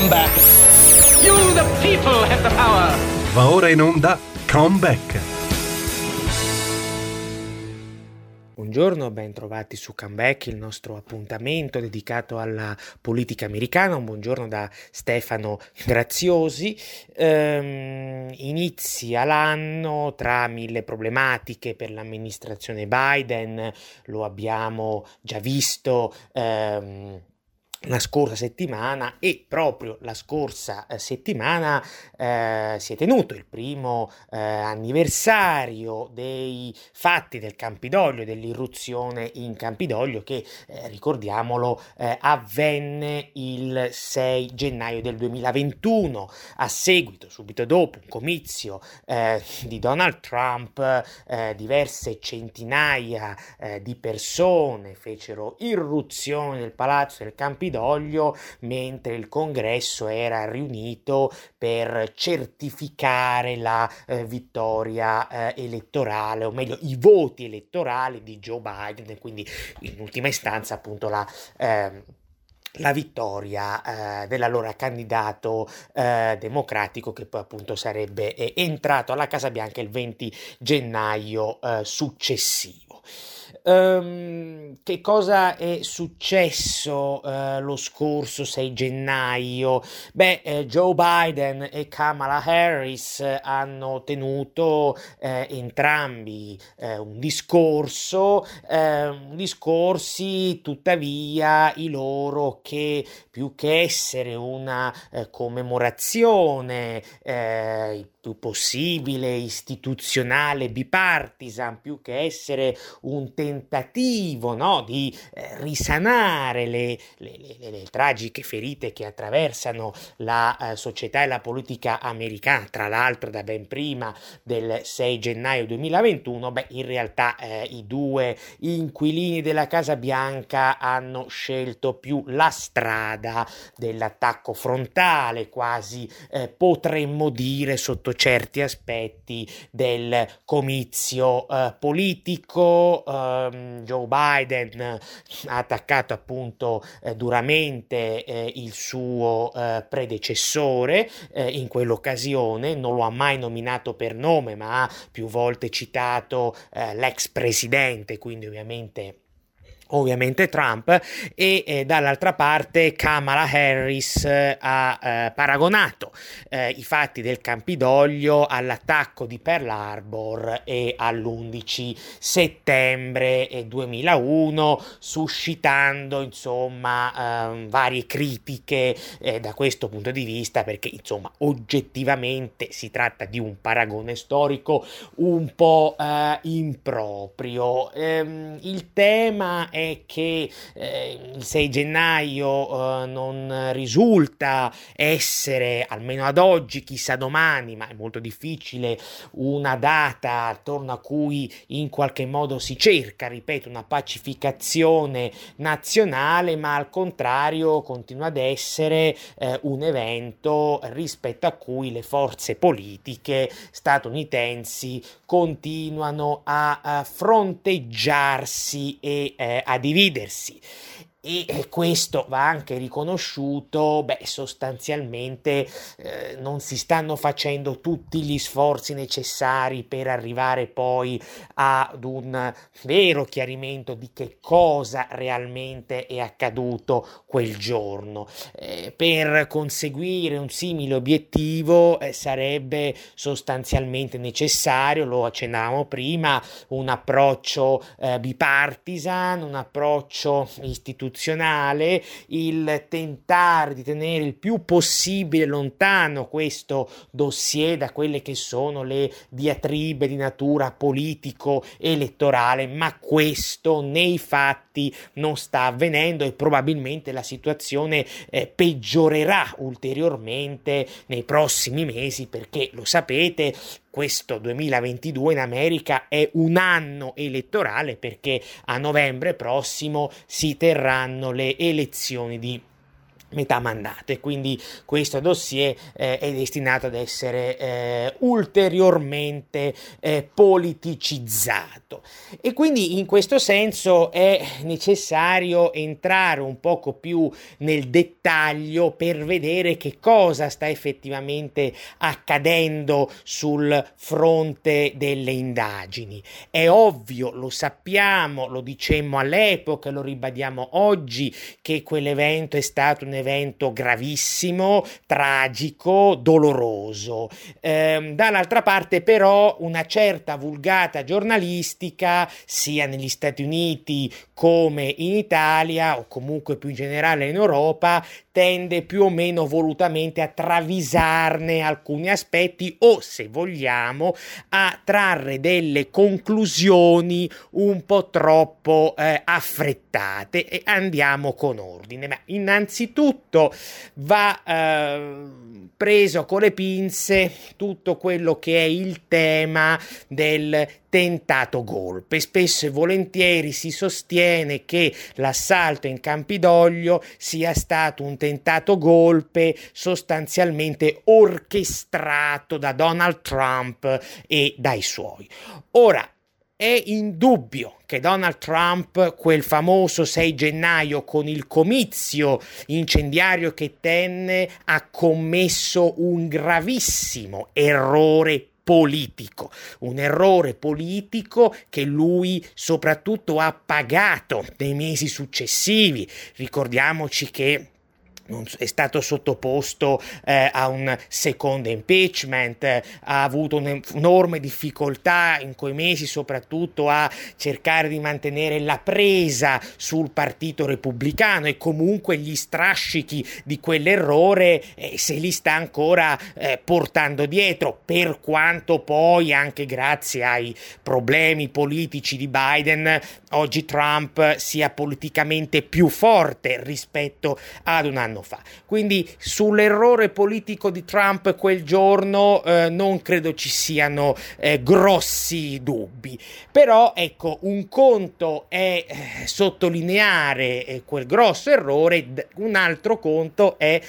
Comeback. You, the people, have the power. Va ora in onda Comeback. Buongiorno, ben trovati su Comeback, il nostro appuntamento dedicato alla politica americana. Un buongiorno da Stefano Graziosi. Ehm, inizia l'anno tra mille problematiche per l'amministrazione Biden, lo abbiamo già visto. Ehm, la scorsa settimana e proprio la scorsa eh, settimana eh, si è tenuto il primo eh, anniversario dei fatti del Campidoglio, dell'irruzione in Campidoglio che eh, ricordiamolo eh, avvenne il 6 gennaio del 2021 a seguito subito dopo un comizio eh, di Donald Trump diverse centinaia di persone fecero irruzione nel palazzo del Campidoglio Campidoglio mentre il congresso era riunito per certificare la eh, vittoria eh, elettorale, o meglio i voti elettorali di Joe Biden quindi in ultima istanza appunto la... Eh, la vittoria eh, dell'allora candidato eh, democratico che poi appunto sarebbe eh, entrato alla Casa Bianca il 20 gennaio eh, successivo. Um, che cosa è successo uh, lo scorso 6 gennaio? Beh, eh, Joe Biden e Kamala Harris hanno tenuto eh, entrambi eh, un discorso, ehm, discorsi tuttavia i loro che più che essere una eh, commemorazione eh, possibile, istituzionale, bipartisan, più che essere un tentativo no, di eh, risanare le, le, le, le, tragiche ferite che attraversano la eh, società e la politica americana, tra l'altro da ben prima del 6 gennaio 2021, beh, in realtà eh, i due inquilini della Casa Bianca hanno scelto più la strada dell'attacco frontale, quasi eh, potremmo dire sotto sotto certi aspetti del comizio eh, politico. Um, Joe Biden ha attaccato appunto eh, duramente eh, il suo eh, predecessore eh, in quell'occasione, non lo ha mai nominato per nome, ma ha più volte citato eh, l'ex presidente, quindi ovviamente ovviamente Trump e eh, dall'altra parte Kamala Harris eh, ha eh, paragonato eh, i fatti del Campidoglio all'attacco di Pearl Harbor e all'11 settembre 2001 suscitando insomma ehm, varie critiche eh, da questo punto di vista perché insomma oggettivamente si tratta di un paragone storico un po' eh, improprio. Ehm, il tema è è che eh, il 6 gennaio eh, non risulta essere, almeno ad oggi, chissà domani, ma è molto difficile, una data attorno a cui in qualche modo si cerca, ripeto, una pacificazione nazionale, ma al contrario continua ad essere eh, un evento rispetto a cui le forze politiche statunitensi continuano a, a fronteggiarsi e eh, a dividersi e questo va anche riconosciuto, beh, sostanzialmente eh, non si stanno facendo tutti gli sforzi necessari per arrivare poi ad un vero chiarimento di che cosa realmente è accaduto quel giorno. Eh, per conseguire un simile obiettivo eh, sarebbe sostanzialmente necessario, lo accennavamo prima, un approccio eh, bipartisan, un approccio istituzionale istituzionale, il tentare di tenere il più possibile lontano questo dossier da quelle che sono le diatribe di natura politico-elettorale, ma questo nei fatti non sta avvenendo e probabilmente la situazione eh, peggiorerà ulteriormente nei prossimi mesi perché lo sapete questo 2022 in America è un anno elettorale perché a novembre prossimo si terranno le elezioni di metà mandato e quindi questo dossier eh, è destinato ad essere eh, ulteriormente eh, politicizzato. E quindi in questo senso è necessario entrare un poco più nel dettaglio per vedere che cosa sta effettivamente accadendo sul fronte delle indagini. È ovvio lo sappiamo lo dicemmo all'epoca lo ribadiamo oggi che quell'evento è stato un evento gravissimo, tragico, doloroso. Eh, dall'altra parte però una certa vulgata giornalistica, sia negli Stati Uniti come in Italia o comunque più in generale in Europa, tende più o meno volutamente a travisarne alcuni aspetti o, se vogliamo, a trarre delle conclusioni un po' troppo eh, affrettate e andiamo con ordine. Ma innanzitutto va eh, preso con le pinze tutto quello che è il tema del tentato golpe. Spesso e volentieri si sostiene che l'assalto in Campidoglio sia stato un tentato golpe sostanzialmente orchestrato da Donald Trump e dai suoi. Ora, è indubbio che Donald Trump, quel famoso 6 gennaio con il comizio incendiario che tenne, ha commesso un gravissimo errore politico, un errore politico che lui soprattutto ha pagato nei mesi successivi. Ricordiamoci che è stato sottoposto eh, a un secondo impeachment, ha avuto un'enorme difficoltà in quei mesi soprattutto a cercare di mantenere la presa sul partito repubblicano e comunque gli strascichi di quell'errore eh, se li sta ancora eh, portando dietro, per quanto poi anche grazie ai problemi politici di Biden oggi Trump sia politicamente più forte rispetto ad un anno anno fa. Quindi sull'errore politico di Trump quel giorno eh, non credo ci siano eh, grossi dubbi. Però ecco, un conto è eh, sottolineare eh, quel grosso errore, un altro conto è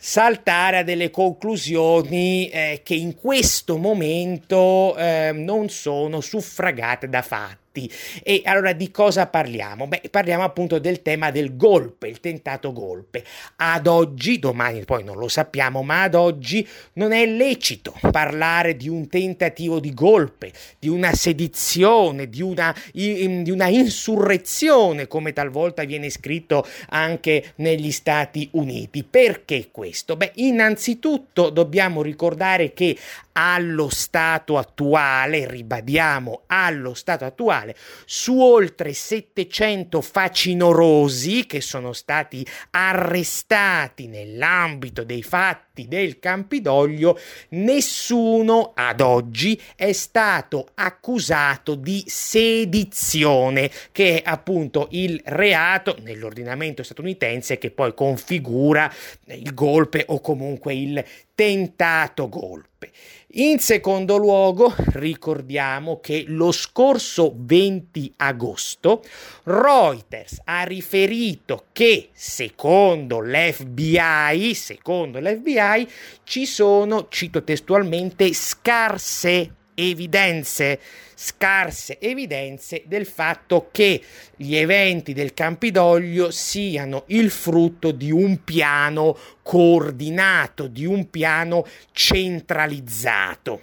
saltare a delle conclusioni eh, che in questo momento eh, non sono suffragate da fatti fatti. E allora di cosa parliamo? Beh, parliamo appunto del tema del golpe, il tentato golpe. Ad oggi, domani poi non lo sappiamo, ma ad oggi non è lecito parlare di un tentativo di golpe, di una sedizione, di una, di una insurrezione, come talvolta viene scritto anche negli Stati Uniti. Perché questo? Beh, innanzitutto dobbiamo ricordare che allo stato attuale, ribadiamo, allo stato attuale, su oltre 700 facinorosi che sono stati arrestati nell'ambito dei fatti del Campidoglio, nessuno ad oggi è stato accusato di sedizione, che è appunto il reato nell'ordinamento statunitense che poi configura il golpe o comunque il tentato golpe. In secondo luogo, ricordiamo che lo scorso 20 agosto Reuters ha riferito che secondo l'FBI, secondo l'FBI ci sono, cito testualmente, scarse evidenze, scarse evidenze del fatto che gli eventi del Campidoglio siano il frutto di un piano coordinato, di un piano centralizzato.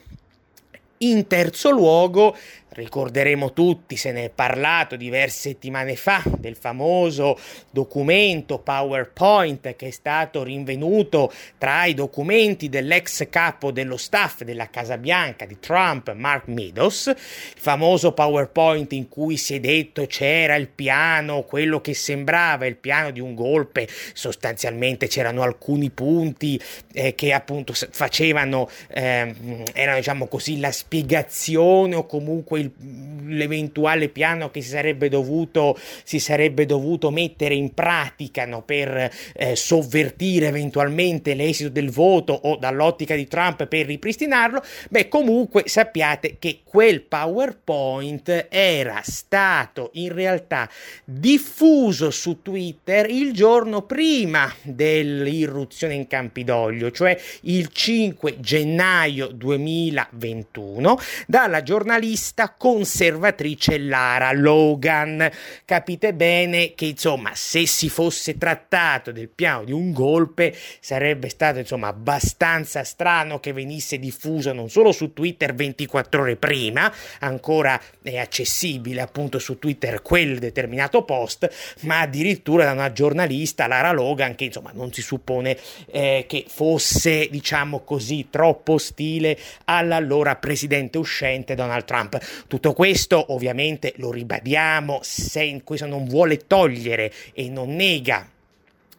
In terzo luogo, Ricorderemo tutti, se ne è parlato diverse settimane fa, del famoso documento PowerPoint che è stato rinvenuto tra i documenti dell'ex capo dello staff della Casa Bianca di Trump, Mark Meadows, il famoso PowerPoint in cui si è detto c'era il piano, quello che sembrava il piano di un golpe, sostanzialmente c'erano alcuni punti eh, che appunto facevano, eh, erano diciamo così, la spiegazione o comunque il il, l'eventuale piano che si sarebbe dovuto, si sarebbe dovuto mettere in pratica no, per eh, sovvertire eventualmente l'esito del voto o dall'ottica di Trump per ripristinarlo, beh comunque sappiate che quel PowerPoint era stato in realtà diffuso su Twitter il giorno prima dell'irruzione in Campidoglio, cioè il 5 gennaio 2021, dalla giornalista conservatrice Lara Logan. Capite bene che insomma, se si fosse trattato del piano di un golpe, sarebbe stato insomma abbastanza strano che venisse diffuso non solo su Twitter 24 ore prima, ancora è accessibile appunto su Twitter quel determinato post, ma addirittura da una giornalista Lara Logan che insomma non si suppone eh, che fosse diciamo così troppo ostile all'allora presidente uscente Donald Trump. Tutto questo ovviamente lo ribadiamo, se questo non vuole togliere e non nega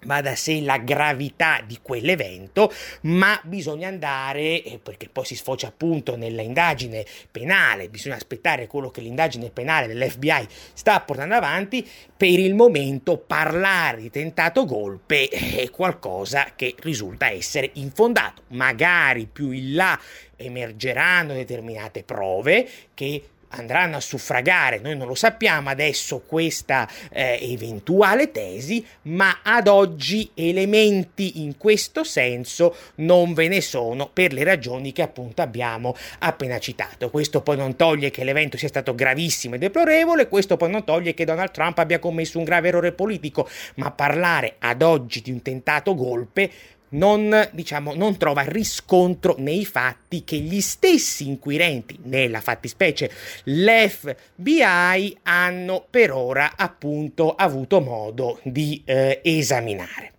va da sé la gravità di quell'evento, ma bisogna andare, eh, perché poi si sfocia appunto nella indagine penale, bisogna aspettare quello che l'indagine penale dell'FBI sta portando avanti, per il momento parlare di tentato golpe è qualcosa che risulta essere infondato, magari più in là emergeranno determinate prove che andranno a suffragare, noi non lo sappiamo adesso questa eh, eventuale tesi, ma ad oggi elementi in questo senso non ve ne sono per le ragioni che appunto abbiamo appena citato. Questo poi non toglie che l'evento sia stato gravissimo e deplorevole, questo poi non toglie che Donald Trump abbia commesso un grave errore politico, ma parlare ad oggi di un tentato golpe non, diciamo, non trova riscontro nei fatti che gli stessi inquirenti, nella fattispecie l'FBI, hanno per ora appunto avuto modo di eh, esaminare.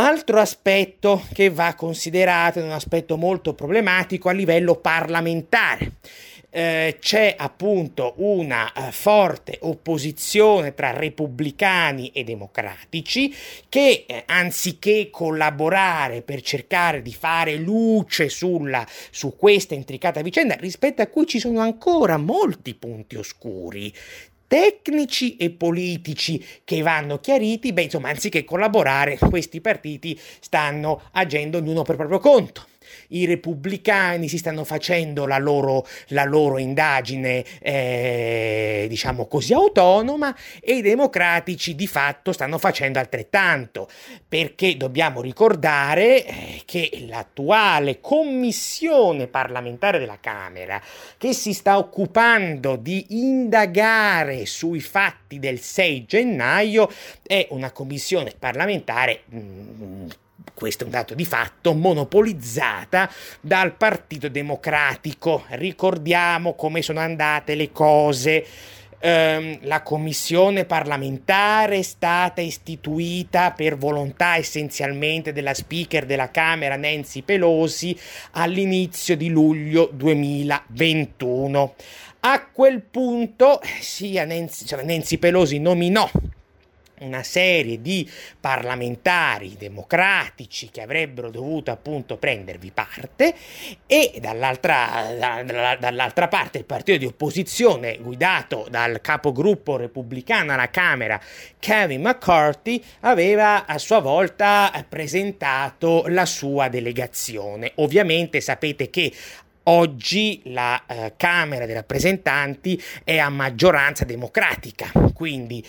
Altro aspetto che va considerato, è un aspetto molto problematico a livello parlamentare eh, c'è appunto una uh, forte opposizione tra repubblicani e democratici che eh, anziché collaborare per cercare di fare luce sulla, su questa intricata vicenda rispetto a cui ci sono ancora molti punti oscuri tecnici e politici che vanno chiariti, beh insomma anziché collaborare questi partiti stanno agendo ognuno per proprio conto i repubblicani si stanno facendo la loro, la loro indagine, eh, diciamo così, autonoma e i democratici di fatto stanno facendo altrettanto, perché dobbiamo ricordare eh, che l'attuale commissione parlamentare della Camera, che si sta occupando di indagare sui fatti del 6 gennaio, è una commissione parlamentare mh, mm, questo è un dato di fatto, monopolizzata dal Partito Democratico. Ricordiamo come sono andate le cose. Um, la commissione parlamentare è stata istituita per volontà essenzialmente della speaker della Camera Nancy Pelosi all'inizio di luglio 2021. A quel punto sia Nancy, cioè Nancy Pelosi nominò una serie di parlamentari democratici che avrebbero dovuto appunto prendervi parte e dall'altra, da, dall'altra parte il partito di opposizione guidato dal capogruppo repubblicano alla Camera Kevin McCarthy aveva a sua volta presentato la sua delegazione. Ovviamente sapete che Oggi la eh, Camera dei rappresentanti è a maggioranza democratica, quindi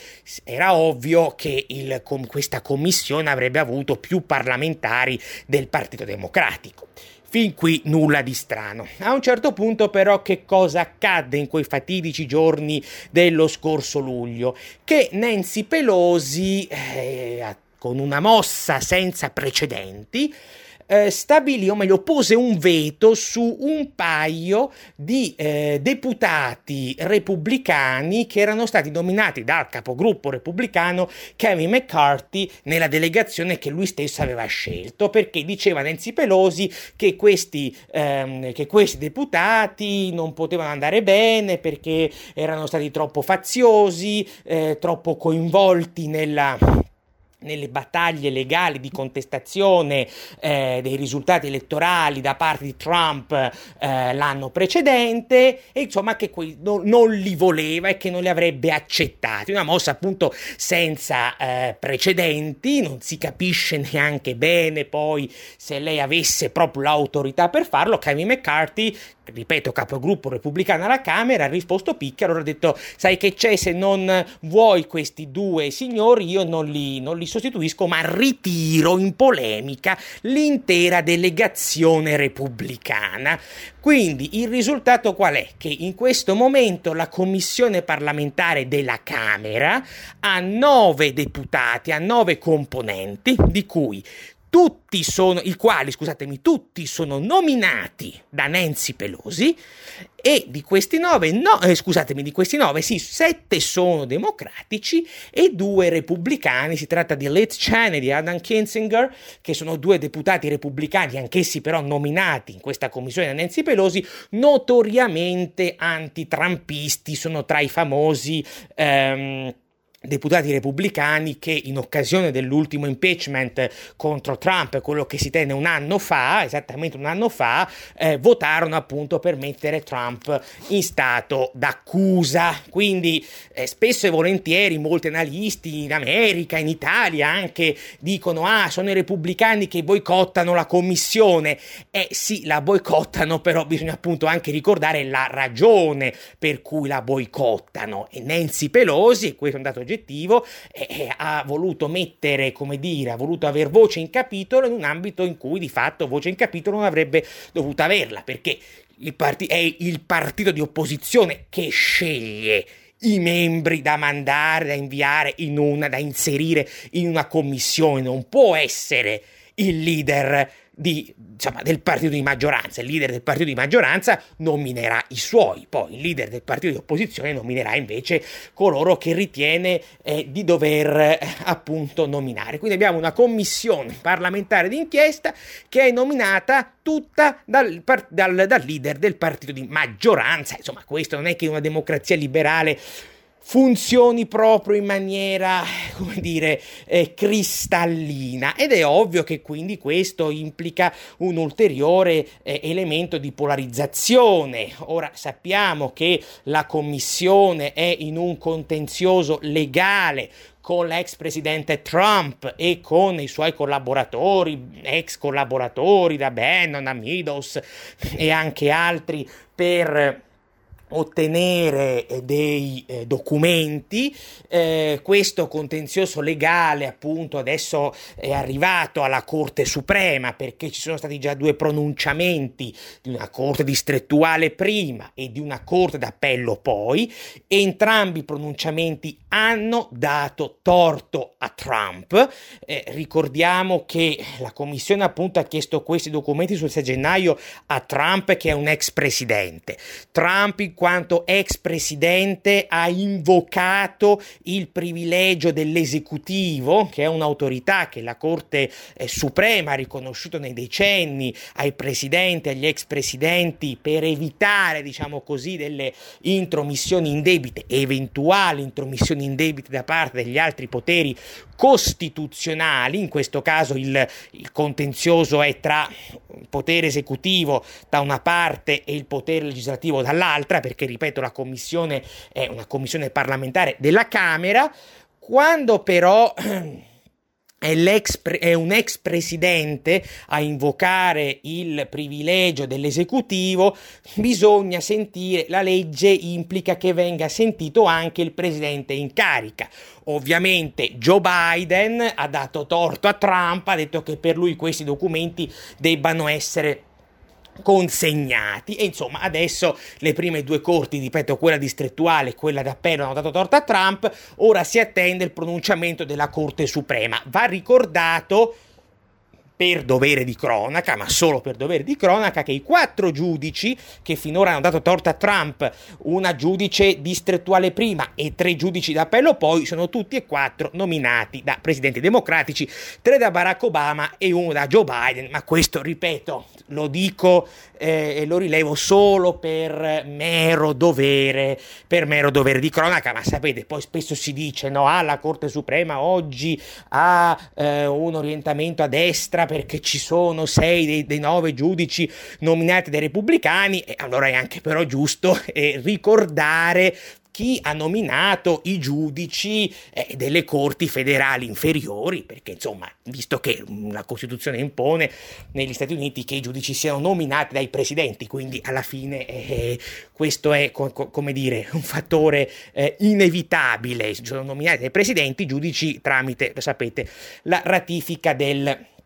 era ovvio che il, com, questa commissione avrebbe avuto più parlamentari del Partito Democratico. Fin qui nulla di strano. A un certo punto però che cosa accadde in quei fatidici giorni dello scorso luglio? Che Nancy Pelosi, eh, con una mossa senza precedenti, eh, stabilì, o meglio, pose un veto su un paio di eh, deputati repubblicani che erano stati nominati dal capogruppo repubblicano Kevin McCarthy nella delegazione che lui stesso aveva scelto, perché diceva Nancy Pelosi che questi, ehm, che questi deputati non potevano andare bene perché erano stati troppo faziosi, eh, troppo coinvolti nella nelle battaglie legali di contestazione eh, dei risultati elettorali da parte di Trump eh, l'anno precedente e insomma che que- no, non li voleva e che non li avrebbe accettati. Una mossa appunto senza eh, precedenti non si capisce neanche bene poi se lei avesse proprio l'autorità per farlo. Kevin McCarthy ripeto, capogruppo repubblicano alla Camera, ha risposto picchia, allora ha detto, sai che c'è, se non vuoi questi due signori io non li, non li sostituisco, ma ritiro in polemica l'intera delegazione repubblicana. Quindi il risultato qual è? Che in questo momento la commissione parlamentare della Camera ha nove deputati, ha nove componenti, di cui tutti sono, i quali, scusatemi, tutti sono nominati da Nancy Pelosi e di questi nove, no, eh, scusatemi, di questi nove, sì, sette sono democratici e due repubblicani, si tratta di Liz Cheney e di Adam Kinzinger, che sono due deputati repubblicani, anch'essi però nominati in questa commissione da Nancy Pelosi, notoriamente antitrampisti, sono tra i famosi... Ehm, deputati repubblicani che in occasione dell'ultimo impeachment contro Trump, quello che si tenne un anno fa, esattamente un anno fa, eh, votarono appunto per mettere Trump in stato d'accusa. Quindi eh, spesso e volentieri molti analisti in America, in Italia anche dicono ah sono i repubblicani che boicottano la commissione. Eh sì, la boicottano, però bisogna appunto anche ricordare la ragione per cui la boicottano. E Nancy Pelosi, questo è un dato oggettivo, eh, ha voluto mettere, come dire, ha voluto avere voce in capitolo in un ambito in cui di fatto voce in capitolo non avrebbe dovuto averla, perché il part- è il partito di opposizione che sceglie i membri da mandare, da inviare in una, da inserire in una commissione, non può essere il leader di, insomma, del partito di maggioranza. Il leader del partito di maggioranza nominerà i suoi, poi il leader del partito di opposizione nominerà invece coloro che ritiene eh, di dover eh, appunto nominare. Quindi abbiamo una commissione parlamentare d'inchiesta che è nominata tutta dal, dal, dal leader del partito di maggioranza. Insomma, questo non è che una democrazia liberale funzioni proprio in maniera, come dire, eh, cristallina ed è ovvio che quindi questo implica un ulteriore eh, elemento di polarizzazione. Ora sappiamo che la commissione è in un contenzioso legale con l'ex presidente Trump e con i suoi collaboratori, ex collaboratori da Bannon a Meadows e anche altri per ottenere eh, dei eh, documenti, eh, questo contenzioso legale appunto adesso è arrivato alla Corte Suprema perché ci sono stati già due pronunciamenti di una Corte distrettuale prima e di una Corte d'Appello poi, entrambi i pronunciamenti hanno dato torto a Trump, eh, ricordiamo che la Commissione appunto ha chiesto questi documenti sul 6 gennaio a Trump che è un ex presidente, Trump in quanto ex presidente ha invocato il privilegio dell'esecutivo, che è un'autorità che la Corte eh, Suprema ha riconosciuto nei decenni ai presidenti, agli ex presidenti, per evitare, diciamo così, delle intromissioni indebite, eventuali intromissioni indebite da parte degli altri poteri costituzionali, in questo caso il, il contenzioso è tra il potere esecutivo da una parte e il potere legislativo dall'altra, perché ripeto la commissione è una commissione parlamentare della Camera, quando però è, è, un ex presidente a invocare il privilegio dell'esecutivo, bisogna sentire, la legge implica che venga sentito anche il presidente in carica. Ovviamente Joe Biden ha dato torto a Trump, ha detto che per lui questi documenti debbano essere consegnati e insomma adesso le prime due corti, ripeto quella distrettuale e quella d'appello hanno dato torta a Trump, ora si attende il pronunciamento della Corte Suprema. Va ricordato per dovere di cronaca, ma solo per dovere di cronaca, che i quattro giudici che finora hanno dato torta a Trump, una giudice distrettuale prima e tre giudici d'appello poi, sono tutti e quattro nominati da presidenti democratici, tre da Barack Obama e uno da Joe Biden, ma questo, ripeto, lo dico eh, e lo rilevo solo per mero dovere, per mero dovere di cronaca, ma sapete, poi spesso si dice, no, ah, la Corte Suprema oggi ha eh, un orientamento a destra, perché ci sono sei dei, dei nove giudici nominati dai repubblicani, e allora è anche però giusto eh, ricordare chi ha nominato i giudici eh, delle corti federali inferiori, perché insomma, visto che la Costituzione impone negli Stati Uniti che i giudici siano nominati dai presidenti, quindi alla fine eh, questo è co- come dire un fattore eh, inevitabile, sono nominati dai presidenti i giudici tramite, lo sapete, la ratifica del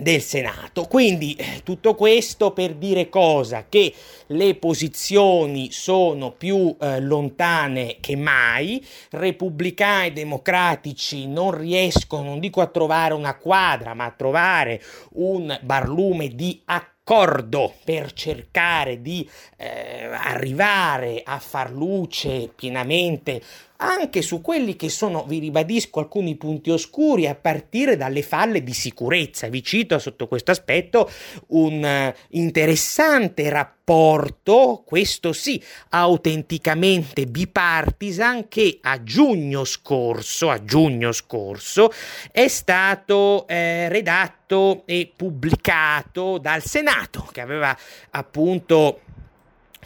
del Senato. Quindi eh, tutto questo per dire cosa? Che le posizioni sono più eh, lontane che mai, repubblicani e democratici non riescono, non dico a trovare una quadra, ma a trovare un barlume di accordo per cercare di eh, arrivare a far luce pienamente anche su quelli che sono, vi ribadisco, alcuni punti oscuri a partire dalle falle di sicurezza. Vi cito sotto questo aspetto un uh, interessante rapporto, questo sì, autenticamente bipartisan, che a giugno scorso, a giugno scorso è stato eh, redatto e pubblicato dal Senato, che aveva appunto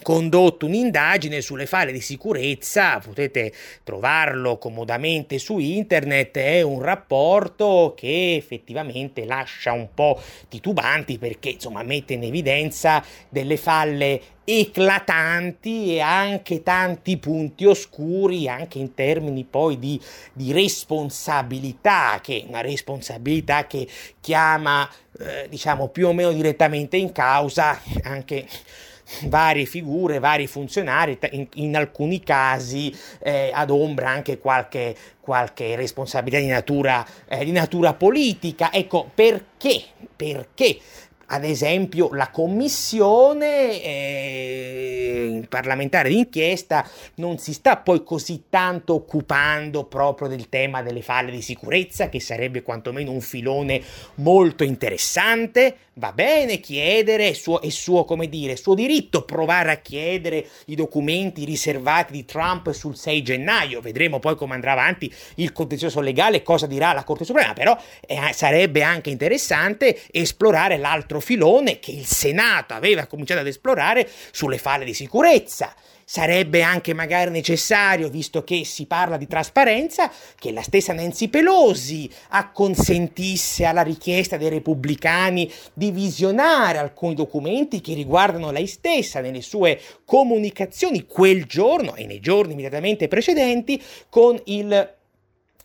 condotto un'indagine sulle falle di sicurezza, potete trovarlo comodamente su internet, è un rapporto che effettivamente lascia un po' titubanti perché insomma mette in evidenza delle falle eclatanti e anche tanti punti oscuri anche in termini poi di, di responsabilità che una responsabilità che chiama eh, diciamo più o meno direttamente in causa anche varie figure, vari funzionari, in, in alcuni casi eh, adombra anche qualche, qualche responsabilità di natura, eh, di natura politica. Ecco, perché? Perché ad esempio la commissione eh, parlamentare d'inchiesta non si sta poi così tanto occupando proprio del tema delle falle di sicurezza, che sarebbe quantomeno un filone molto interessante. Va bene chiedere, è suo, è suo, come dire, suo diritto provare a chiedere i documenti riservati di Trump sul 6 gennaio. Vedremo poi come andrà avanti il contenzioso legale, cosa dirà la Corte Suprema, però eh, sarebbe anche interessante esplorare l'altro filone che il Senato aveva cominciato ad esplorare sulle falle di sicurezza. Sarebbe anche magari necessario, visto che si parla di trasparenza, che la stessa Nancy Pelosi acconsentisse alla richiesta dei repubblicani di visionare alcuni documenti che riguardano lei stessa nelle sue comunicazioni quel giorno e nei giorni immediatamente precedenti con il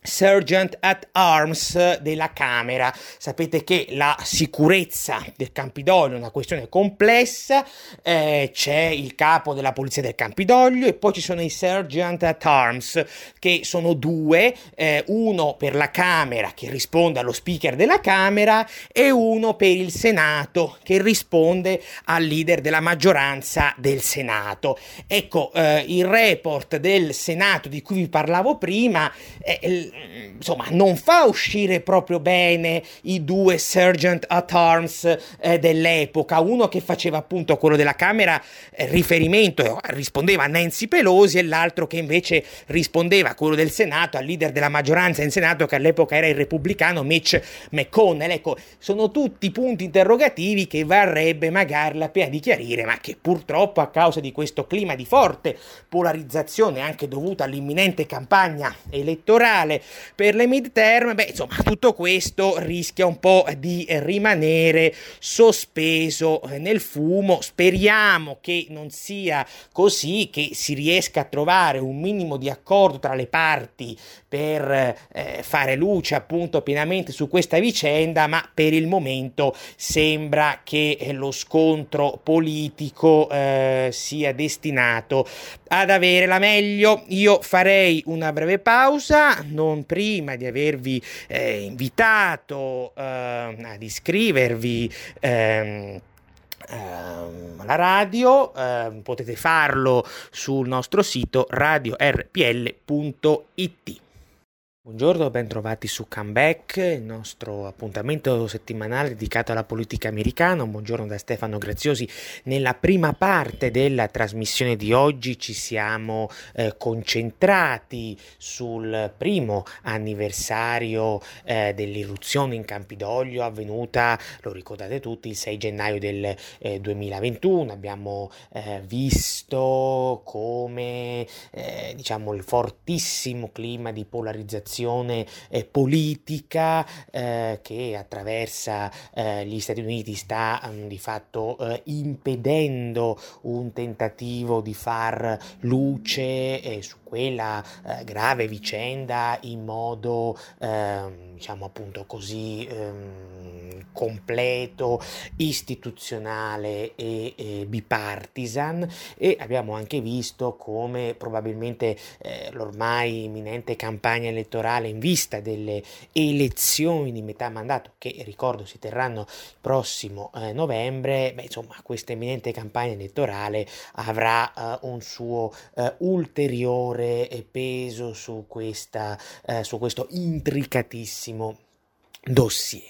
Sergeant at Arms della Camera. Sapete che la sicurezza del Campidoglio è una questione complessa, eh, c'è il capo della polizia del Campidoglio e poi ci sono i Sergeant at Arms che sono due, eh, uno per la Camera che risponde allo speaker della Camera e uno per il Senato che risponde al leader della maggioranza del Senato. Ecco, eh, il report del Senato di cui vi parlavo prima eh, insomma, non fa uscire proprio bene i due sergeant at arms eh, dell'epoca, uno che faceva appunto quello della Camera eh, riferimento, rispondeva a Nancy Pelosi e l'altro che invece rispondeva a quello del Senato, al leader della maggioranza in Senato che all'epoca era il repubblicano Mitch McConnell. Ecco, sono tutti punti interrogativi che varrebbe magari la pena di chiarire, ma che purtroppo a causa di questo clima di forte polarizzazione anche dovuta all'imminente campagna elettorale per le midterm, beh, insomma, tutto questo rischia un po' di rimanere sospeso nel fumo. Speriamo che non sia così, che si riesca a trovare un minimo di accordo tra le parti per eh, fare luce appunto pienamente su questa vicenda, ma per il momento sembra che lo scontro politico eh, sia destinato ad avere la meglio. Io farei una breve pausa, non prima di avervi eh, invitato eh, ad iscrivervi. Ehm, ehm la radio eh, potete farlo sul nostro sito radiorpl.it Buongiorno, bentrovati su Comeback, il nostro appuntamento settimanale dedicato alla politica americana. buongiorno da Stefano Graziosi. Nella prima parte della trasmissione di oggi ci siamo eh, concentrati sul primo anniversario eh, dell'irruzione in Campidoglio avvenuta, lo ricordate tutti, il 6 gennaio del eh, 2021. Abbiamo eh, visto come eh, diciamo il fortissimo clima di polarizzazione situazione eh, politica eh, che attraversa eh, gli Stati Uniti sta mm, di fatto eh, impedendo un tentativo di far luce eh, su quella grave vicenda in modo ehm, diciamo appunto così ehm, completo, istituzionale e, e, bipartisan. E abbiamo anche visto come probabilmente eh, l'ormai imminente campagna elettorale in vista delle elezioni di metà mandato che ricordo si terranno il prossimo eh, novembre, beh, insomma questa imminente campagna elettorale avrà eh, un suo eh, ulteriore peso su, questa, eh, su questo intricatissimo dossier.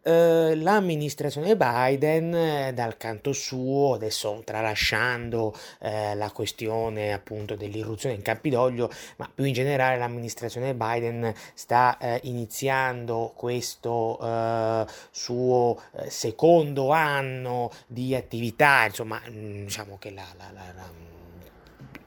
Uh, l'amministrazione Biden uh, dal canto suo, adesso tralasciando uh, la questione appunto dell'irruzione in Campidoglio, ma più in generale l'amministrazione Biden sta iniziando questo suo secondo anno di attività, insomma mm, diciamo che la, la, la, la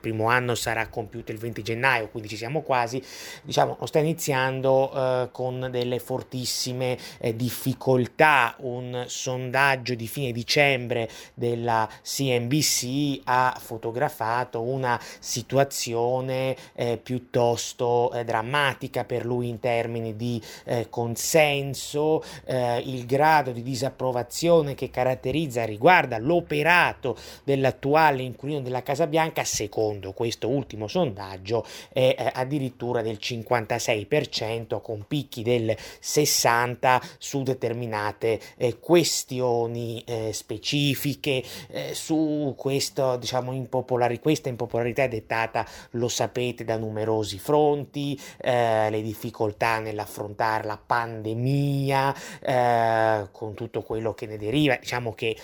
primo anno sarà compiuto il 20 gennaio, quindi ci siamo quasi, diciamo, sta iniziando eh, con delle fortissime eh, difficoltà. Un sondaggio di fine dicembre della CNBC ha fotografato una situazione eh, piuttosto eh, drammatica per lui in termini di eh, consenso, eh, il grado di disapprovazione che caratterizza riguarda l'operato dell'attuale inquilino della Casa Bianca secondo secondo questo ultimo sondaggio è eh, addirittura del 56% con picchi del 60% su determinate eh, questioni eh, specifiche eh, su questo diciamo impopolari- questa impopolarità è dettata lo sapete da numerosi fronti eh, le difficoltà nell'affrontare la pandemia eh, con tutto quello che ne deriva. Diciamo che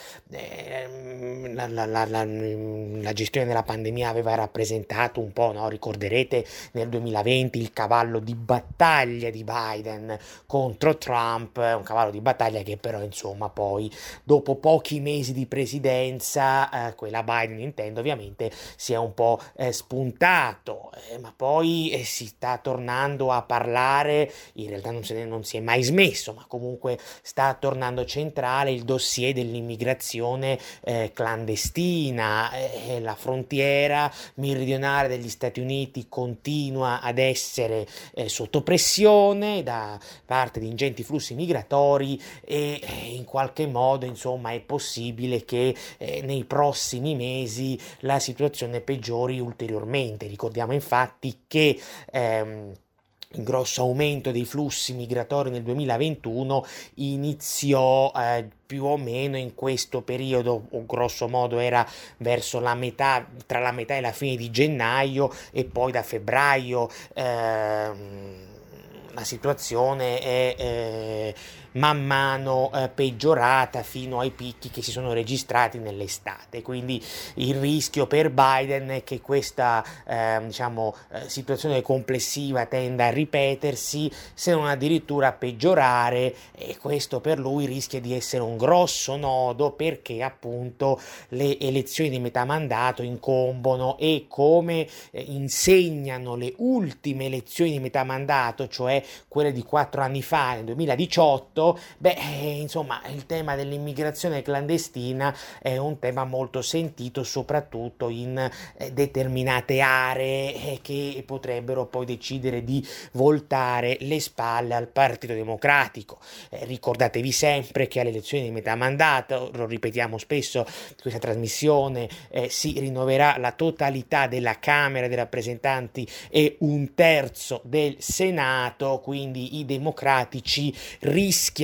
la, la, la, la gestione della pandemia aveva rappresentato un po', no? ricorderete nel 2020 il cavallo di battaglia di Biden contro Trump, un cavallo di battaglia che però insomma poi dopo pochi mesi di presidenza, eh, quella Biden intendo ovviamente, si è un po' eh, spuntato, eh, ma poi eh, si sta tornando a parlare, in realtà non, ne, non si è mai smesso, ma comunque sta tornando centrale il dossier dell'immigrazione eh, clandestina, eh, la frontiera meridionale degli Stati Uniti continua ad essere eh, sotto pressione da parte di ingenti flussi migratori e eh, in qualche modo insomma è possibile che eh, nei prossimi mesi la situazione peggiori ulteriormente. Ricordiamo infatti che ehm, grosso aumento dei flussi migratori nel 2021 iniziò eh, più o meno in questo periodo, o grosso modo era verso la metà, tra la metà e la fine di gennaio e poi da febbraio. Eh, la situazione è eh, man mano eh, peggiorata fino ai picchi che si sono registrati nell'estate. Quindi il rischio per Biden è che questa eh, diciamo, eh, situazione complessiva tenda a ripetersi, se non addirittura a peggiorare, e questo per lui rischia di essere un grosso nodo perché appunto le elezioni di metà mandato incombono e come eh, insegnano le ultime elezioni di metà mandato, cioè quelle di quattro anni fa, nel 2018, Beh, eh, insomma, il tema dell'immigrazione clandestina è un tema molto sentito soprattutto in eh, determinate aree eh, che potrebbero poi decidere di voltare le spalle al Partito Democratico. Ricordatevi sempre che alle elezioni di metà mandato, lo ripetiamo spesso questa trasmissione, eh, si rinnoverà la totalità della Camera dei rappresentanti e un terzo del Senato, quindi i democratici rischiano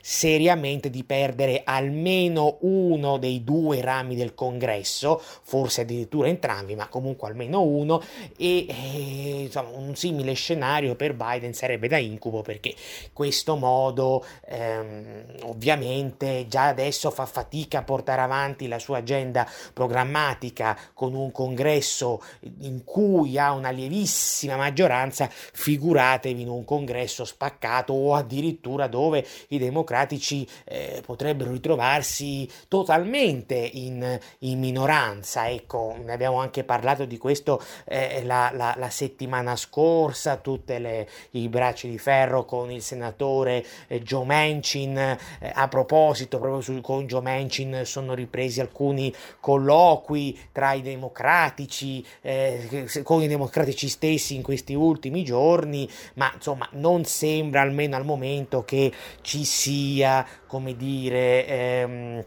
seriamente di perdere almeno uno dei due rami del congresso, forse addirittura entrambi, ma comunque almeno uno, e eh, insomma, un simile scenario per Biden sarebbe da incubo perché questo modo ehm, ovviamente già adesso fa fatica a portare avanti la sua agenda programmatica con un congresso in cui ha una lievissima maggioranza, figuratevi in un congresso spaccato o addirittura dove i democratici eh, potrebbero ritrovarsi totalmente in, in, minoranza. Ecco, ne abbiamo anche parlato di questo eh, la, la, la, settimana scorsa, tutti i bracci di ferro con il senatore eh, Joe Manchin. Eh, a proposito, proprio su, con Joe Manchin sono ripresi alcuni colloqui tra i democratici, eh, con i democratici stessi in questi ultimi giorni, ma insomma non sembra almeno al momento che ci sia, come dire, ehm,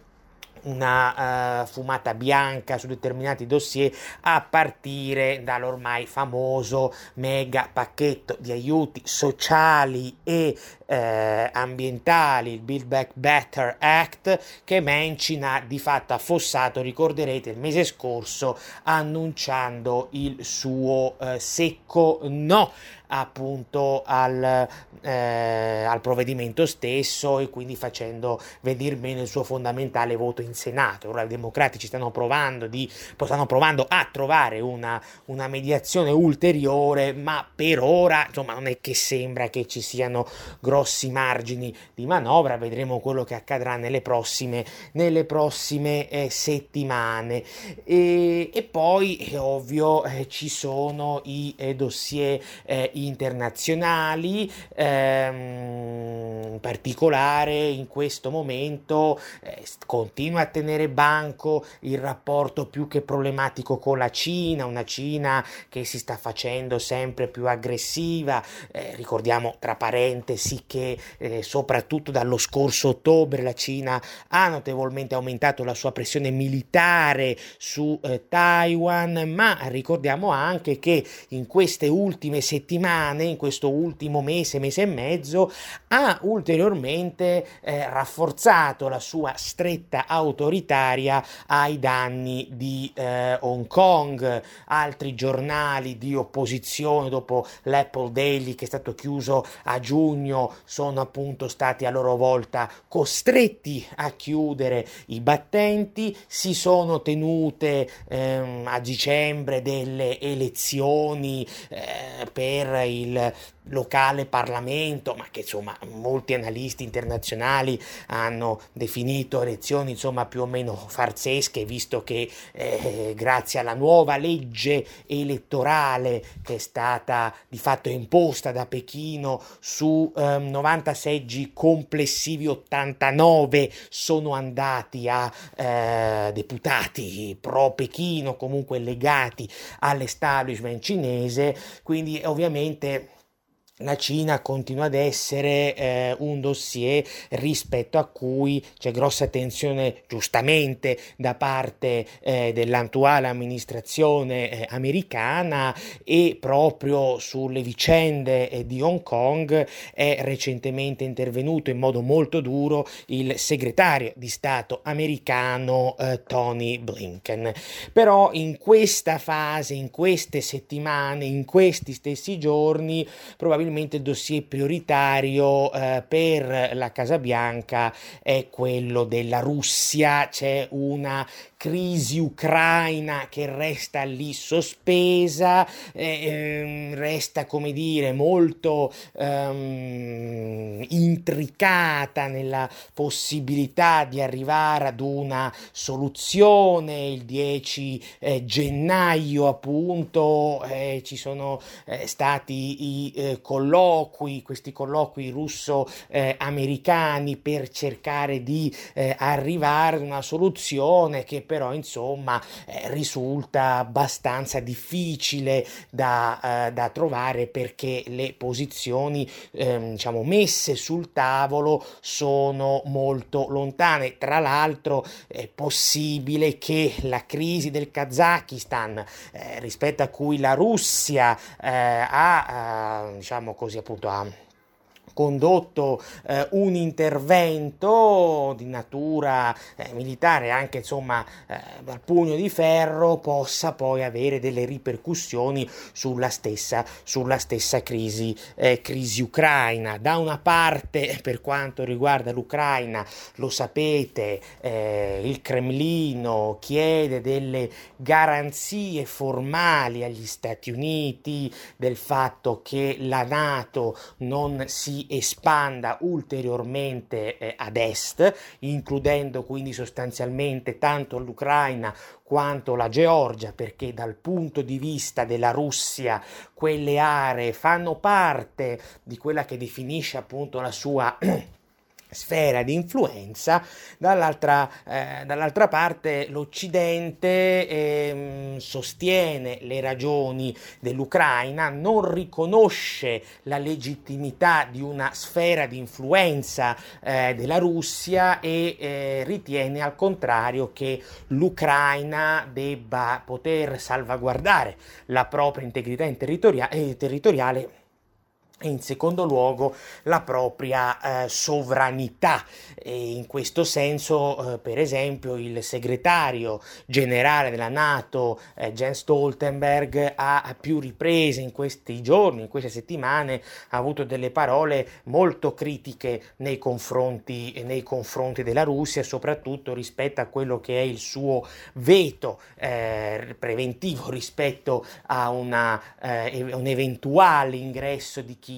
una uh, fumata bianca su determinati dossier a partire dall'ormai famoso mega pacchetto di aiuti sociali e eh, ambientali, il Build Back Better Act, che Manchin ha di fatto affossato, ricorderete, il mese scorso annunciando il suo eh, secco no appunto al, eh, al, provvedimento stesso e quindi facendo venir meno il suo fondamentale voto in Senato. Ora i democratici stanno provando, di, stanno provando a trovare una, una, mediazione ulteriore, ma per ora insomma non è che sembra che ci siano grossi margini di manovra, vedremo quello che accadrà nelle prossime, nelle prossime eh, settimane. E, e, poi è ovvio eh, ci sono i eh, dossier eh, internazionali, ehm, in particolare in questo momento eh, continua a tenere banco il rapporto più che problematico con la Cina, una Cina che si sta facendo sempre più aggressiva, eh, ricordiamo tra parentesi che eh, soprattutto dallo scorso ottobre la Cina ha notevolmente aumentato la sua pressione militare su eh, Taiwan, ma ricordiamo anche che in queste ultime settimane, in questo ultimo mese, mese e mezzo, ha ulteriormente eh, rafforzato la sua stretta autoritaria ai danni di eh, Hong Kong. Altri giornali di opposizione dopo l'Apple Daily che è stato chiuso a giugno sono appunto stati a loro volta costretti a chiudere i battenti, si sono tenute ehm, a dicembre delle elezioni eh, per il locale Parlamento, ma che insomma molti analisti internazionali hanno definito elezioni insomma più o meno farsesche, visto che eh, grazie alla nuova legge elettorale che è stata di fatto imposta da Pechino su eh, 90 seggi complessivi 89 sono andati a eh, deputati pro Pechino, comunque legati all'establishment cinese, quindi ovviamente la Cina continua ad essere eh, un dossier rispetto a cui c'è grossa attenzione giustamente da parte eh, dell'attuale amministrazione eh, americana e proprio sulle vicende eh, di Hong Kong è recentemente intervenuto in modo molto duro il segretario di Stato americano eh, Tony Blinken. Però in questa fase, in queste settimane, in questi stessi giorni probabilmente probabilmente il dossier prioritario eh, per la Casa Bianca è quello della Russia, c'è una crisi ucraina che resta lì sospesa, eh, resta come dire molto ehm, intricata nella possibilità di arrivare ad una soluzione. Il 10 eh, gennaio appunto eh, ci sono eh, stati i eh, colloqui questi colloqui russo-americani per cercare di arrivare ad una soluzione che però insomma eh, risulta abbastanza difficile da, eh, da, trovare perché le posizioni ehm, diciamo messe sul tavolo sono molto lontane. Tra l'altro è possibile che la crisi del Kazakistan eh, rispetto a cui la Russia eh, ha, eh, diciamo così appunto, ha condotto eh, un intervento di natura eh, militare, anche insomma eh, dal pugno di ferro, possa poi avere delle ripercussioni sulla stessa, sulla stessa crisi, eh, crisi ucraina. Da una parte, per quanto riguarda l'Ucraina, lo sapete, eh, il Cremlino chiede delle garanzie formali agli Stati Uniti del fatto che la Nato non si espanda ulteriormente eh, ad est, includendo quindi sostanzialmente tanto l'Ucraina quanto la Georgia, perché dal punto di vista della Russia quelle aree fanno parte di quella che definisce appunto la sua sfera di influenza, dall'altra, eh, dall'altra parte l'Occidente eh, sostiene le ragioni dell'Ucraina, non riconosce la legittimità di una sfera di influenza eh, della Russia e eh, ritiene al contrario che l'Ucraina debba poter salvaguardare la propria integrità territoria- eh, territoriale e in secondo luogo la propria eh, sovranità. E in questo senso eh, per esempio il segretario generale della Nato eh, Jens Stoltenberg ha più riprese in questi giorni, in queste settimane ha avuto delle parole molto critiche nei confronti, nei confronti della Russia soprattutto rispetto a quello che è il suo veto eh, preventivo rispetto a una, eh, un eventuale ingresso di Kiev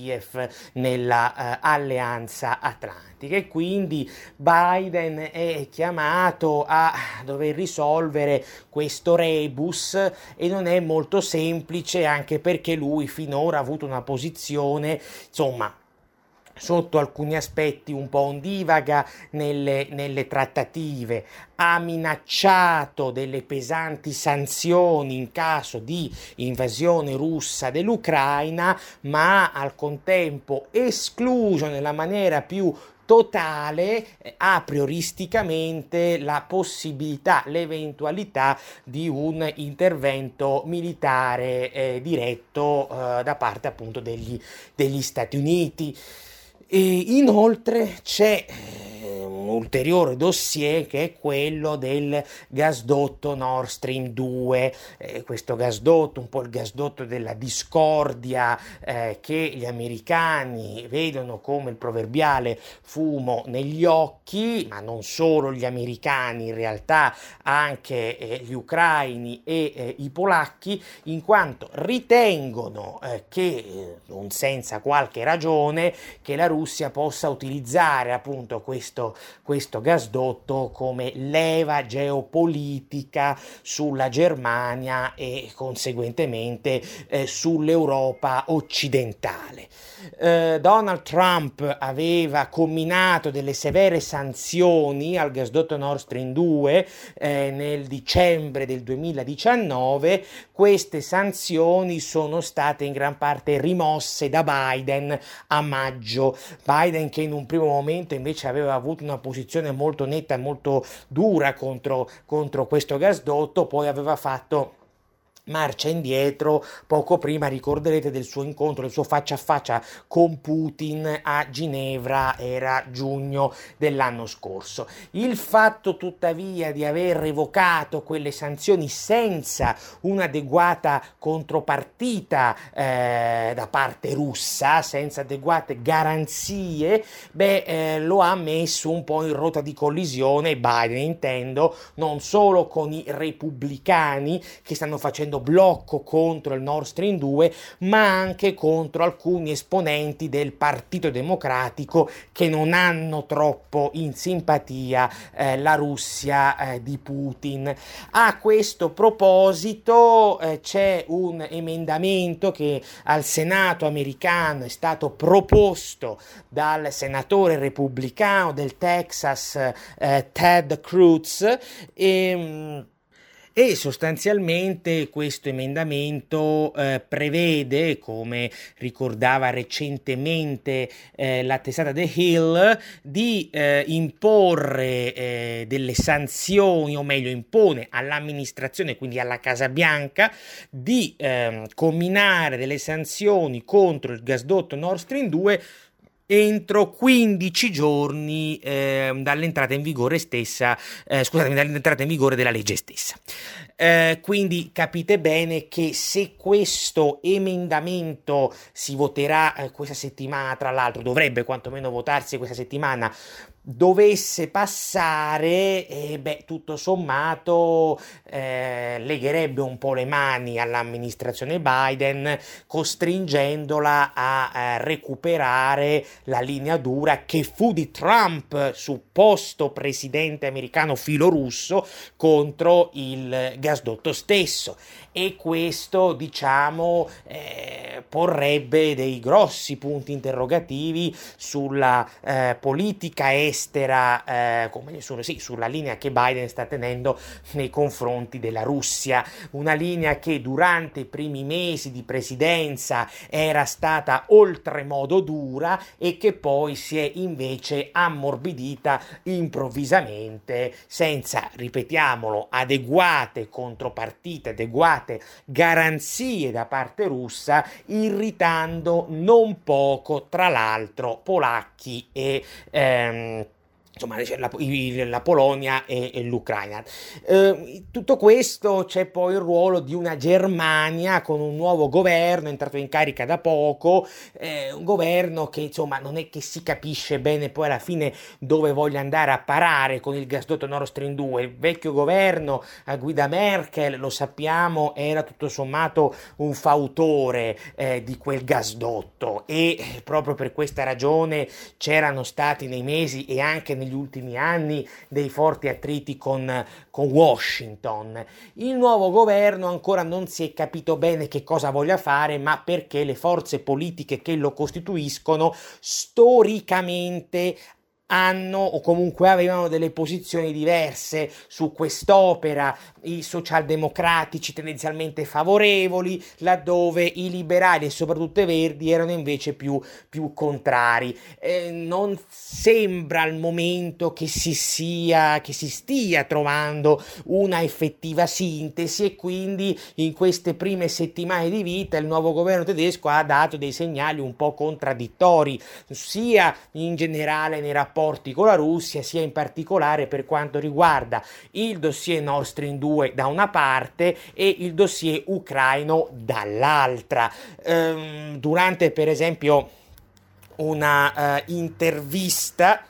nella uh, alleanza atlantica. E quindi Biden è chiamato a dover risolvere questo rebus e non è molto semplice anche perché lui finora ha avuto una posizione insomma sotto alcuni aspetti un po' ondivaga nelle, nelle, trattative, ha minacciato delle pesanti sanzioni in caso di invasione russa dell'Ucraina, ma al contempo escluso nella maniera più totale eh, a prioristicamente la possibilità, l'eventualità di un intervento militare eh, diretto eh, da parte appunto degli, degli Stati Uniti. E inoltre c'è ulteriore dossier che è quello del gasdotto Nord Stream 2, eh, questo gasdotto, un po' il gasdotto della discordia eh, che gli americani vedono come il proverbiale fumo negli occhi, ma non solo gli americani, in realtà anche eh, gli ucraini e eh, i polacchi, in quanto ritengono eh, che, eh, non senza qualche ragione, che la Russia possa utilizzare appunto questo questo gasdotto come leva geopolitica sulla Germania e conseguentemente eh, sull'Europa occidentale. Eh, Donald Trump aveva comminato delle severe sanzioni al gasdotto Nord Stream 2 eh, nel dicembre del 2019, queste sanzioni sono state in gran parte rimosse da Biden a maggio. Biden che in un primo momento invece aveva avuto una posizione molto netta e molto dura contro, contro questo gasdotto, poi aveva fatto marcia indietro poco prima ricorderete del suo incontro del suo faccia a faccia con Putin a Ginevra era giugno dell'anno scorso. Il fatto tuttavia di aver revocato quelle sanzioni senza un'adeguata contropartita eh, da parte russa senza adeguate garanzie beh eh, lo ha messo un po' in rotta di collisione Biden intendo non solo con i repubblicani che stanno facendo facendo blocco contro il Nord Stream 2, ma anche contro alcuni esponenti del Partito Democratico che non hanno troppo in simpatia eh, la Russia eh, di Putin. A questo proposito eh, c'è un emendamento che al Senato americano è stato proposto dal senatore repubblicano del Texas eh, Ted Cruz e ehm, e sostanzialmente questo emendamento eh, prevede, come ricordava recentemente eh, la testata The Hill, di eh, imporre eh, delle sanzioni, o meglio impone all'amministrazione, quindi alla Casa Bianca, di ehm, combinare delle sanzioni contro il gasdotto Nord Stream 2 entro 15 giorni eh, dall'entrata in vigore stessa, eh, scusatemi, dall'entrata in vigore della legge stessa. Eh, quindi capite bene che se questo emendamento si voterà eh, questa settimana, tra l'altro dovrebbe quantomeno votarsi questa settimana, dovesse passare, eh, beh, tutto sommato eh, legherebbe un po' le mani all'amministrazione Biden, costringendola a eh, recuperare la linea dura che fu di Trump, supposto presidente americano filorusso, contro il gasdotto stesso. E questo, diciamo, eh, porrebbe dei grossi punti interrogativi sulla eh, politica estera estera, eh, come, su, sì, sulla linea che Biden sta tenendo nei confronti della Russia, una linea che durante i primi mesi di presidenza era stata oltremodo dura e che poi si è invece ammorbidita improvvisamente senza, ripetiamolo, adeguate contropartite, adeguate garanzie da parte russa, irritando non poco, tra l'altro, polacchi e ehm, insomma la, la Polonia e, e l'Ucraina. Eh, tutto questo c'è poi il ruolo di una Germania con un nuovo governo entrato in carica da poco, eh, un governo che insomma non è che si capisce bene poi alla fine dove voglia andare a parare con il gasdotto Nord Stream 2. Il vecchio governo a guida Merkel, lo sappiamo, era tutto sommato un fautore eh, di quel gasdotto e proprio per questa ragione c'erano stati nei mesi e anche negli ultimi anni dei forti attriti con, con Washington. Il nuovo governo ancora non si è capito bene che cosa voglia fare, ma perché le forze politiche che lo costituiscono storicamente hanno o comunque avevano delle posizioni diverse su quest'opera, i socialdemocratici tendenzialmente favorevoli, laddove i liberali e soprattutto i verdi erano invece più, più contrari. Eh, non sembra al momento che si sia, che si stia trovando una effettiva sintesi e quindi in queste prime settimane di vita il nuovo governo tedesco ha dato dei segnali un po' contraddittori, sia in generale nei rapporti rapporti con la Russia, sia in particolare per quanto riguarda il dossier Nord Stream 2 da una parte e il dossier ucraino dall'altra. Ehm, durante per esempio una uh, intervista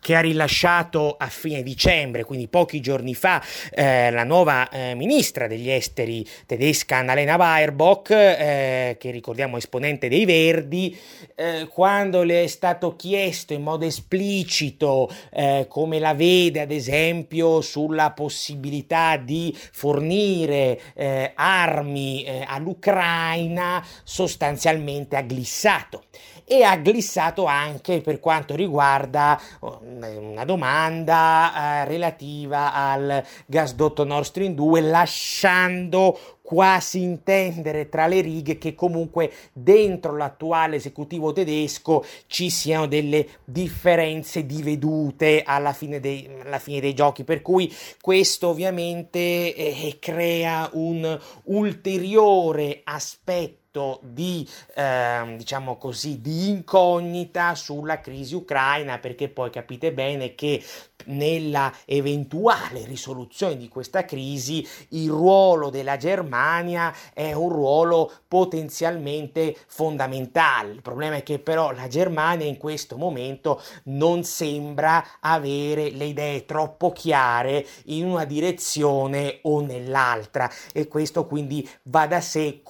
che ha rilasciato a fine dicembre, quindi pochi giorni fa, eh, la nuova eh, ministra degli esteri tedesca Annalena Baerbock, eh, che ricordiamo esponente dei Verdi, eh, quando le è stato chiesto in modo esplicito eh, come la vede ad esempio sulla possibilità di fornire eh, armi all'Ucraina, sostanzialmente ha glissato e ha glissato anche per quanto riguarda oh, una domanda eh, relativa al gasdotto Nord Stream 2 lasciando quasi intendere tra le righe che comunque dentro l'attuale esecutivo tedesco ci siano delle differenze di vedute alla fine dei, alla fine dei giochi, per cui questo ovviamente eh, crea un ulteriore aspetto di, eh, diciamo così, di incognita sulla crisi ucraina, perché poi capite bene che nella eventuale risoluzione di questa crisi il ruolo della Germania è un ruolo potenzialmente fondamentale. Il problema è che però la Germania in questo momento non sembra avere le idee troppo chiare in una direzione o nell'altra e questo quindi va da sé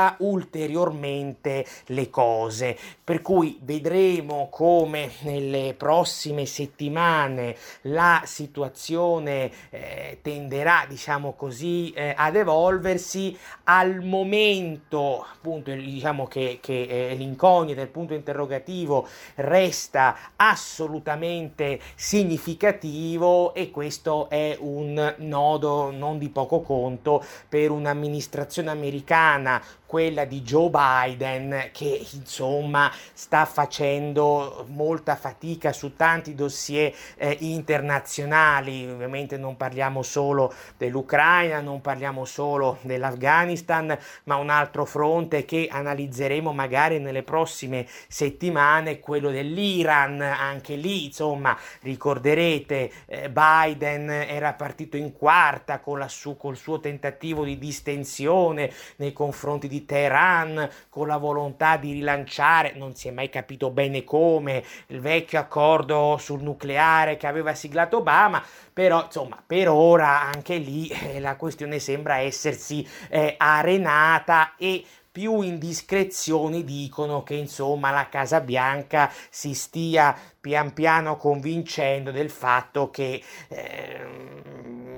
complica ulteriormente le cose. Per cui vedremo come nelle prossime settimane la situazione eh, tenderà diciamo così eh, ad evolversi. Al momento appunto diciamo che, che eh, l'incognita il punto interrogativo resta assolutamente significativo e questo è un nodo non di poco conto per un'amministrazione americana quella di Joe Biden che insomma sta facendo molta fatica su tanti dossier eh, internazionali, ovviamente non parliamo solo dell'Ucraina, non parliamo solo dell'Afghanistan, ma un altro fronte che analizzeremo magari nelle prossime settimane, quello dell'Iran, anche lì insomma ricorderete eh, Biden era partito in quarta con la su, col suo tentativo di distensione nei confronti di Teheran con la volontà di rilanciare, non si è mai capito bene come, il vecchio accordo sul nucleare che aveva siglato Obama, però insomma per ora anche lì eh, la questione sembra essersi eh, arenata e più indiscrezioni dicono che insomma la Casa Bianca si stia pian piano convincendo del fatto che eh,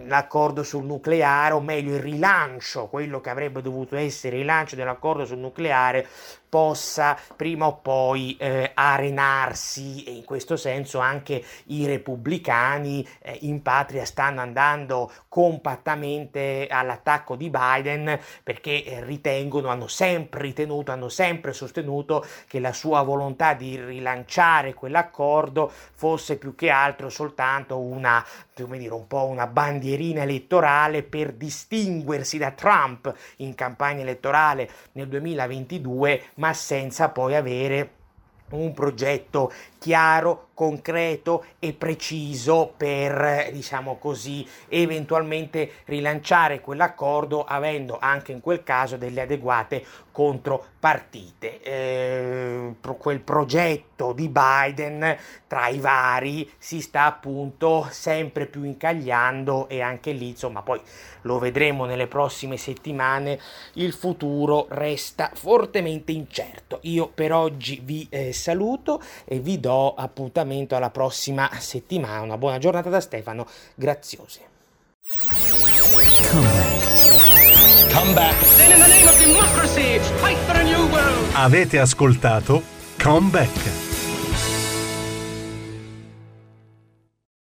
l'accordo sul nucleare, o meglio il rilancio, quello che avrebbe dovuto essere il rilancio dell'accordo sul nucleare, possa prima o poi eh, arenarsi. E in questo senso anche i repubblicani eh, in patria stanno andando compattamente all'attacco di Biden perché eh, ritengono, hanno sempre ritenuto, hanno sempre sostenuto che la sua volontà di rilanciare quell'accordo fosse più che altro soltanto una, come dire, un po' una bandierina elettorale per distinguersi da Trump in campagna elettorale nel 2022 ma senza poi avere un progetto chiaro, concreto e preciso per, diciamo così, eventualmente rilanciare quell'accordo avendo anche in quel caso delle adeguate contropartite. Eh, quel progetto di Biden tra i vari si sta appunto sempre più incagliando e anche lì, insomma, poi lo vedremo nelle prossime settimane, il futuro resta fortemente incerto. Io per oggi vi eh, saluto e vi do do appuntamento alla prossima settimana. Una buona giornata da Stefano Graziosi. Come back. Avete ascoltato Come Back.